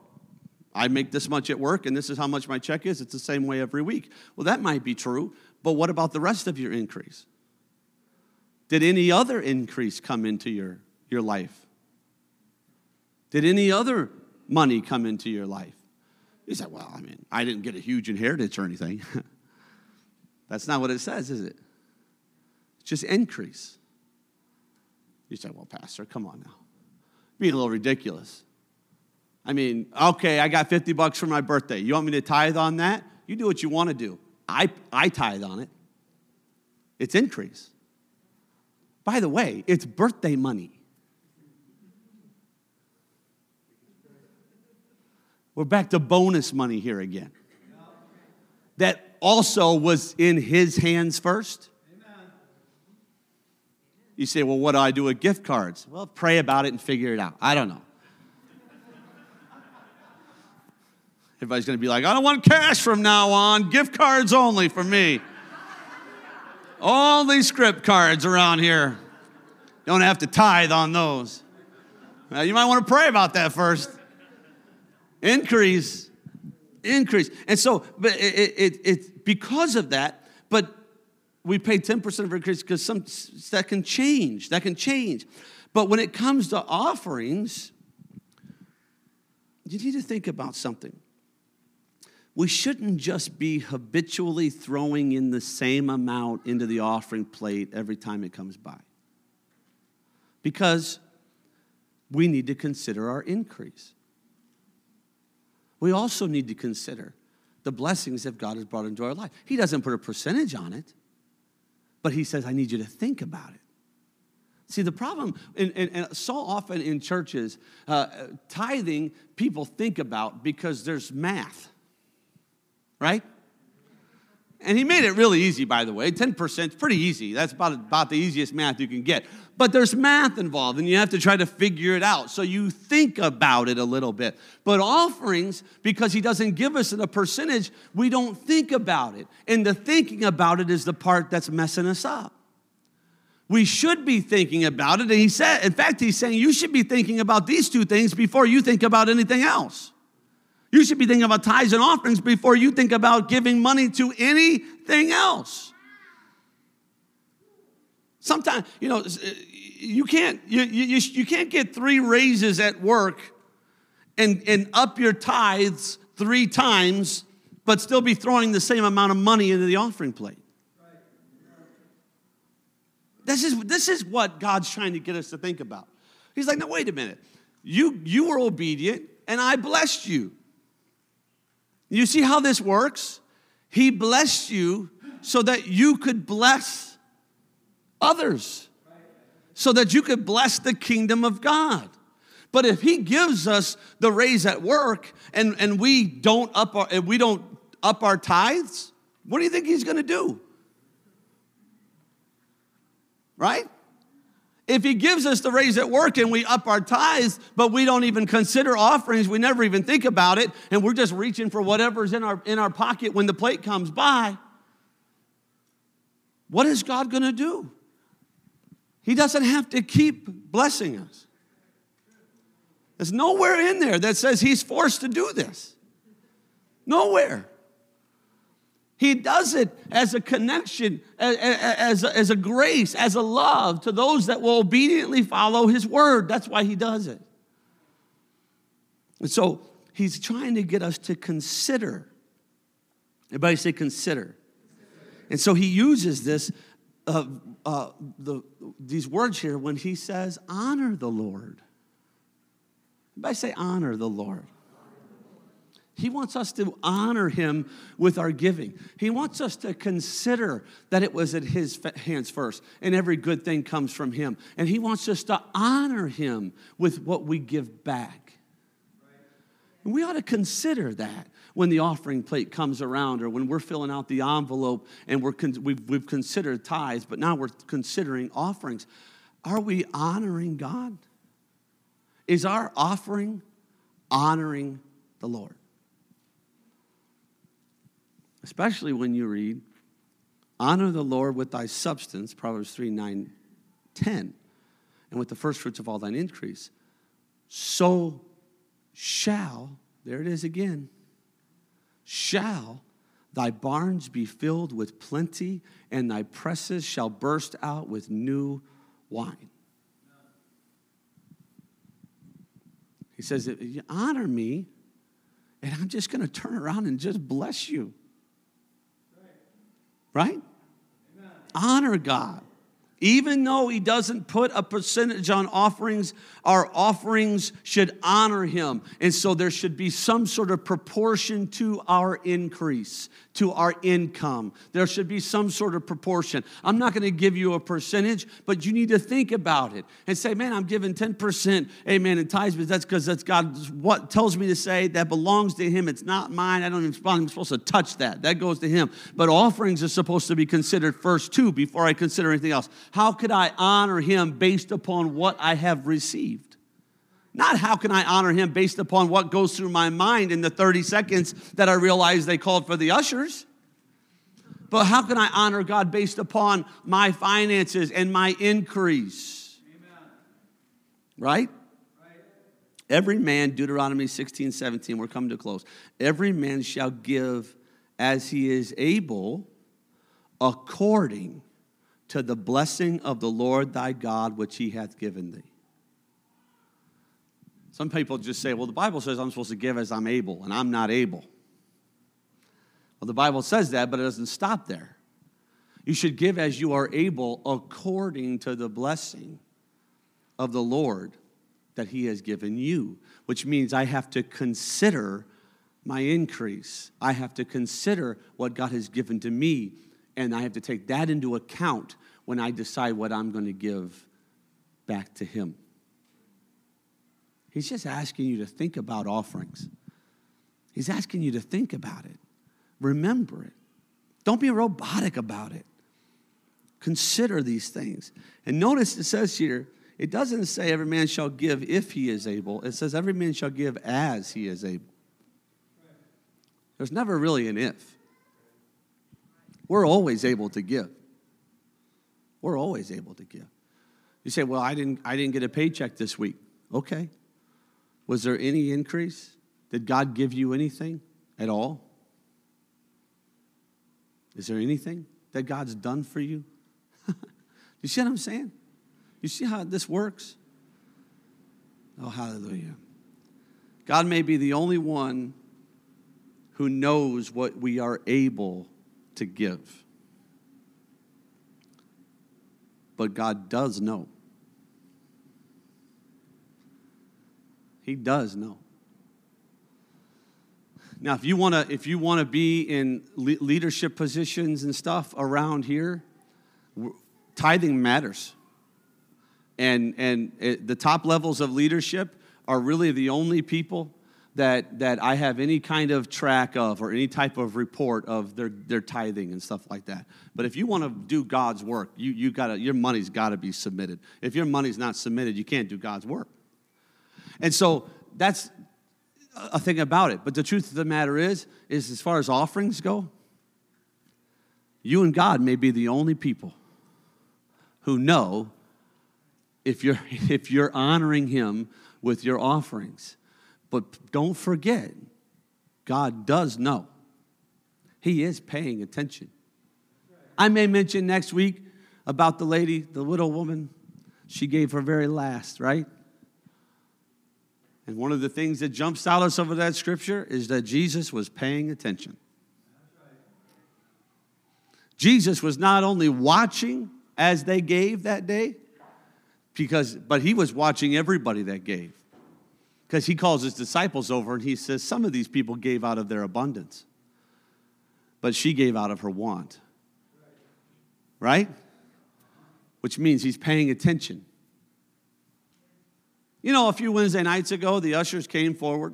B: I make this much at work and this is how much my check is. It's the same way every week. Well, that might be true, but what about the rest of your increase? Did any other increase come into your, your life? Did any other money come into your life? You say, well, I mean, I didn't get a huge inheritance or anything. That's not what it says, is it? It's just increase. You say, well, Pastor, come on now. Being a little ridiculous. I mean, okay, I got 50 bucks for my birthday. You want me to tithe on that? You do what you want to do. I, I tithe on it. It's increase. By the way, it's birthday money. We're back to bonus money here again. That also was in his hands first. You say, well, what do I do with gift cards? Well, pray about it and figure it out. I don't know. Everybody's going to be like, I don't want cash from now on, gift cards only for me. All these scrip cards around here. Don't have to tithe on those. Now, you might want to pray about that first. Increase. Increase. And so, but it, it, it, because of that, but we pay 10% of increase because some that can change. That can change. But when it comes to offerings, you need to think about something. We shouldn't just be habitually throwing in the same amount into the offering plate every time it comes by. Because we need to consider our increase. We also need to consider the blessings that God has brought into our life. He doesn't put a percentage on it, but He says, I need you to think about it. See, the problem, and, and, and so often in churches, uh, tithing people think about because there's math, right? And he made it really easy, by the way. 10% is pretty easy. That's about, about the easiest math you can get. But there's math involved, and you have to try to figure it out. So you think about it a little bit. But offerings, because he doesn't give us a percentage, we don't think about it. And the thinking about it is the part that's messing us up. We should be thinking about it. And he said, in fact, he's saying you should be thinking about these two things before you think about anything else. You should be thinking about tithes and offerings before you think about giving money to anything else. Sometimes, you know, uh, you can't, you, you, you can't get three raises at work and, and up your tithes three times, but still be throwing the same amount of money into the offering plate. This is, this is what God's trying to get us to think about. He's like, no, wait a minute. You, you were obedient, and I blessed you. You see how this works? He blessed you so that you could bless others, so that you could bless the kingdom of God. But if he gives us the raise at work and, and we don't up our we don't up our tithes, what do you think he's gonna do? Right? If he gives us the raise at work and we up our tithes, but we don't even consider offerings, we never even think about it, and we're just reaching for whatever's in our, in our pocket when the plate comes by, what is God gonna do? He doesn't have to keep blessing us. There's nowhere in there that says he's forced to do this. Nowhere. He does it as a connection, as a, as a grace, as a love to those that will obediently follow his word. That's why he does it. And so he's trying to get us to consider. Everybody say consider. And so he uses this, uh, uh, the, these words here when he says, honor the Lord. Everybody say honor the Lord. He wants us to honor him with our giving. He wants us to consider that it was at his hands first, and every good thing comes from him. And he wants us to honor him with what we give back. And we ought to consider that when the offering plate comes around or when we're filling out the envelope and we're con- we've, we've considered tithes, but now we're considering offerings. Are we honoring God? Is our offering honoring the Lord? Especially when you read, Honor the Lord with thy substance, Proverbs 3 9, 10, and with the first fruits of all thine increase. So shall, there it is again, shall thy barns be filled with plenty, and thy presses shall burst out with new wine. He says, Honor me, and I'm just going to turn around and just bless you right? Honor God. Even though he doesn't put a percentage on offerings, our offerings should honor him. And so there should be some sort of proportion to our increase, to our income. There should be some sort of proportion. I'm not going to give you a percentage, but you need to think about it and say, man, I'm giving 10%, amen, in tithes, but that's because that's God what tells me to say that belongs to him. It's not mine. I don't even, I'm supposed to touch that. That goes to him. But offerings are supposed to be considered first too before I consider anything else. How could I honor him based upon what I have received? Not how can I honor him based upon what goes through my mind in the 30 seconds that I realize they called for the ushers. But how can I honor God based upon my finances and my increase? Right? right? Every man, Deuteronomy 16, 17, we're coming to close. Every man shall give as he is able, according to the blessing of the Lord thy God, which he hath given thee. Some people just say, well, the Bible says I'm supposed to give as I'm able, and I'm not able. Well, the Bible says that, but it doesn't stop there. You should give as you are able according to the blessing of the Lord that He has given you, which means I have to consider my increase. I have to consider what God has given to me, and I have to take that into account when I decide what I'm going to give back to Him. He's just asking you to think about offerings. He's asking you to think about it. Remember it. Don't be robotic about it. Consider these things. And notice it says here, it doesn't say every man shall give if he is able. It says every man shall give as he is able. There's never really an if. We're always able to give. We're always able to give. You say, "Well, I didn't I didn't get a paycheck this week." Okay. Was there any increase? Did God give you anything at all? Is there anything that God's done for you? you see what I'm saying? You see how this works? Oh, hallelujah. God may be the only one who knows what we are able to give. But God does know. He does know. Now, if you want to, if you want to be in le- leadership positions and stuff around here, tithing matters. And and it, the top levels of leadership are really the only people that that I have any kind of track of or any type of report of their their tithing and stuff like that. But if you want to do God's work, you you got to your money's got to be submitted. If your money's not submitted, you can't do God's work. And so that's a thing about it. But the truth of the matter is, is as far as offerings go, you and God may be the only people who know if you're, if you're honoring Him with your offerings. But don't forget, God does know. He is paying attention. I may mention next week about the lady, the widow woman. She gave her very last, right? And one of the things that jumps out us over that scripture is that Jesus was paying attention. Jesus was not only watching as they gave that day, because but he was watching everybody that gave. Because he calls his disciples over and he says, Some of these people gave out of their abundance, but she gave out of her want. Right? Which means he's paying attention. You know, a few Wednesday nights ago, the ushers came forward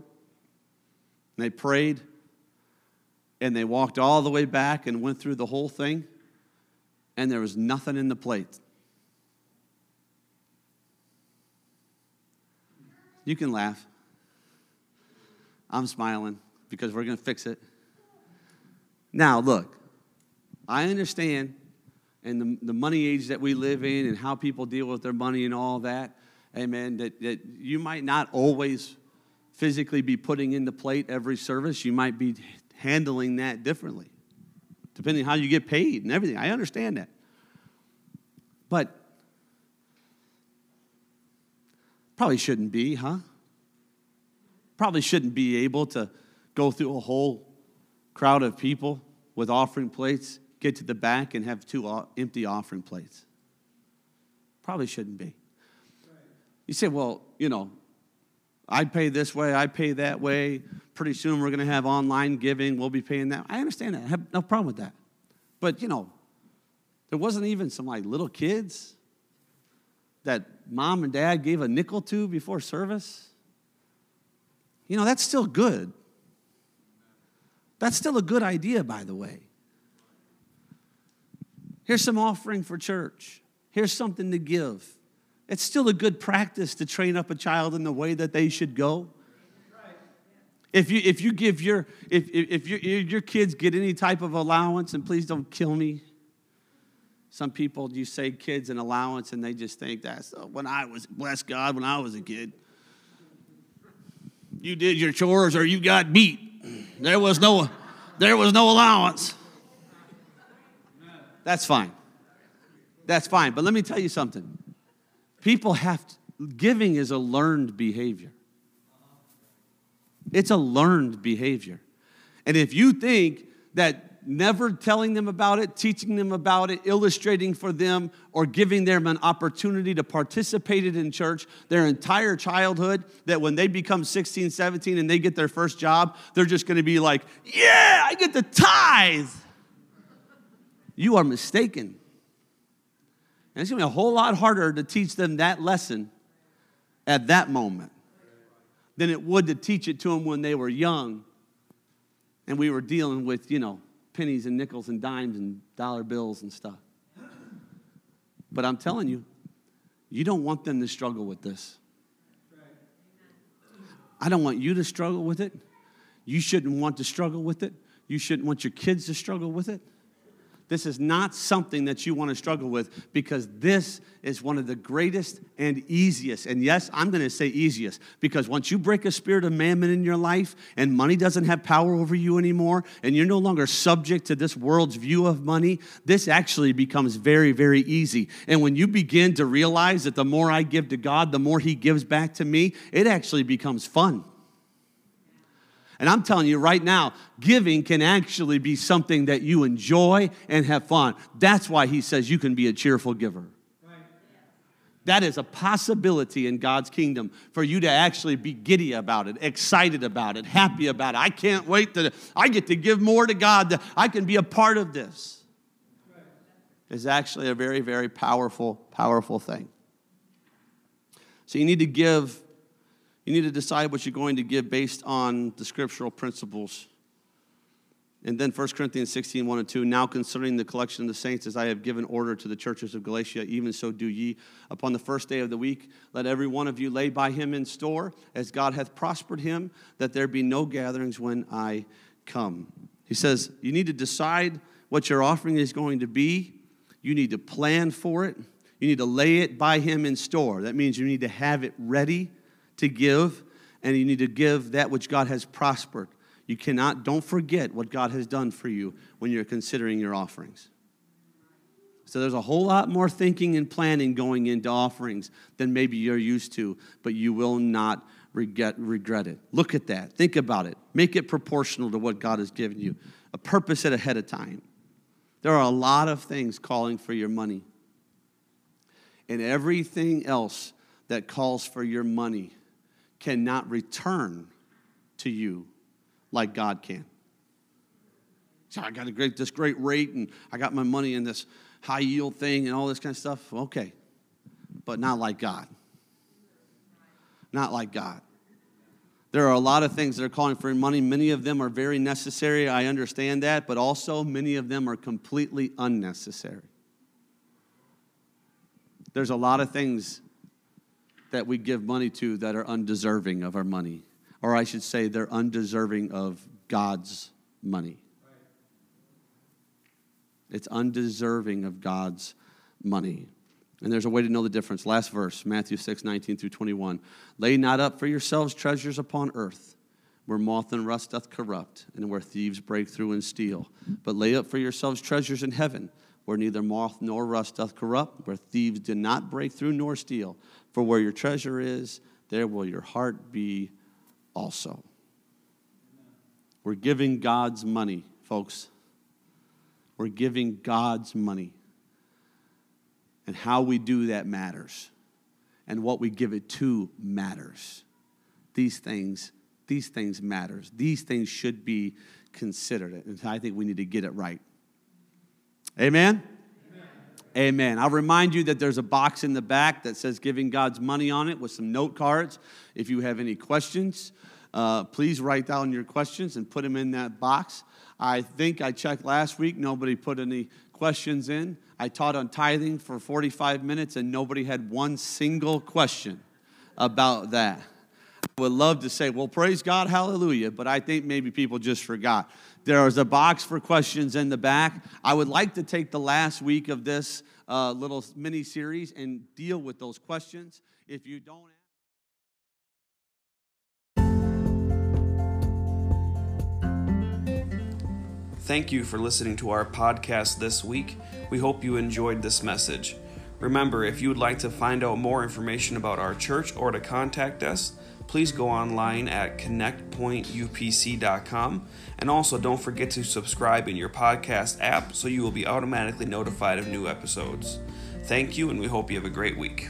B: and they prayed and they walked all the way back and went through the whole thing, and there was nothing in the plate. You can laugh. I'm smiling because we're going to fix it. Now, look, I understand and the, the money age that we live in and how people deal with their money and all that amen, that, that you might not always physically be putting in the plate every service. You might be handling that differently, depending on how you get paid and everything. I understand that. But probably shouldn't be, huh? Probably shouldn't be able to go through a whole crowd of people with offering plates, get to the back, and have two uh, empty offering plates. Probably shouldn't be. You say, well, you know, I pay this way, I pay that way. Pretty soon we're going to have online giving. We'll be paying that. I understand that. I have no problem with that. But, you know, there wasn't even some like little kids that mom and dad gave a nickel to before service. You know, that's still good. That's still a good idea, by the way. Here's some offering for church. Here's something to give. It's still a good practice to train up a child in the way that they should go. If you, if you give your, if, if your, your kids get any type of allowance, and please don't kill me. Some people, you say kids an allowance, and they just think that's oh, when I was, bless God, when I was a kid. you did your chores or you got beat. There was no, there was no allowance. That's fine. That's fine. But let me tell you something. People have to, giving is a learned behavior. It's a learned behavior. And if you think that never telling them about it, teaching them about it, illustrating for them, or giving them an opportunity to participate in church their entire childhood, that when they become 16, 17, and they get their first job, they're just gonna be like, yeah, I get the tithe. You are mistaken. And it's gonna be a whole lot harder to teach them that lesson at that moment than it would to teach it to them when they were young and we were dealing with, you know, pennies and nickels and dimes and dollar bills and stuff. But I'm telling you, you don't want them to struggle with this. I don't want you to struggle with it. You shouldn't want to struggle with it. You shouldn't want your kids to struggle with it. This is not something that you want to struggle with because this is one of the greatest and easiest. And yes, I'm going to say easiest because once you break a spirit of mammon in your life and money doesn't have power over you anymore and you're no longer subject to this world's view of money, this actually becomes very, very easy. And when you begin to realize that the more I give to God, the more He gives back to me, it actually becomes fun. And I'm telling you right now, giving can actually be something that you enjoy and have fun. That's why he says you can be a cheerful giver. That is a possibility in God's kingdom for you to actually be giddy about it, excited about it, happy about it. I can't wait to, I get to give more to God, I can be a part of this. Is actually a very, very powerful, powerful thing. So you need to give you need to decide what you're going to give based on the scriptural principles. And then 1 Corinthians 16, 1 and 2. Now concerning the collection of the saints, as I have given order to the churches of Galatia, even so do ye. Upon the first day of the week, let every one of you lay by him in store, as God hath prospered him, that there be no gatherings when I come. He says, You need to decide what your offering is going to be. You need to plan for it. You need to lay it by him in store. That means you need to have it ready to give, and you need to give that which God has prospered. You cannot, don't forget what God has done for you when you're considering your offerings. So there's a whole lot more thinking and planning going into offerings than maybe you're used to, but you will not regret, regret it. Look at that. Think about it. Make it proportional to what God has given you. A purpose it ahead of time. There are a lot of things calling for your money. And everything else that calls for your money cannot return to you like God can. So I got a great, this great rate and I got my money in this high yield thing and all this kind of stuff. Okay. But not like God. Not like God. There are a lot of things that are calling for money. Many of them are very necessary. I understand that. But also, many of them are completely unnecessary. There's a lot of things that we give money to that are undeserving of our money. Or I should say, they're undeserving of God's money. It's undeserving of God's money. And there's a way to know the difference. Last verse, Matthew 6, 19 through 21. Lay not up for yourselves treasures upon earth, where moth and rust doth corrupt, and where thieves break through and steal. But lay up for yourselves treasures in heaven, where neither moth nor rust doth corrupt, where thieves do not break through nor steal. For where your treasure is, there will your heart be also. We're giving God's money, folks. We're giving God's money. And how we do that matters. And what we give it to matters. These things, these things matters. These things should be considered. And I think we need to get it right. Amen. Amen. I'll remind you that there's a box in the back that says giving God's money on it with some note cards. If you have any questions, uh, please write down your questions and put them in that box. I think I checked last week, nobody put any questions in. I taught on tithing for 45 minutes and nobody had one single question about that. I would love to say, well, praise God, hallelujah, but I think maybe people just forgot. There is a box for questions in the back. I would like to take the last week of this uh, little mini series and deal with those questions. If you don't,
A: Thank you for listening to our podcast this week. We hope you enjoyed this message. Remember, if you would like to find out more information about our church or to contact us, please go online at connectpointupc.com. And also, don't forget to subscribe in your podcast app so you will be automatically notified of new episodes. Thank you, and we hope you have a great week.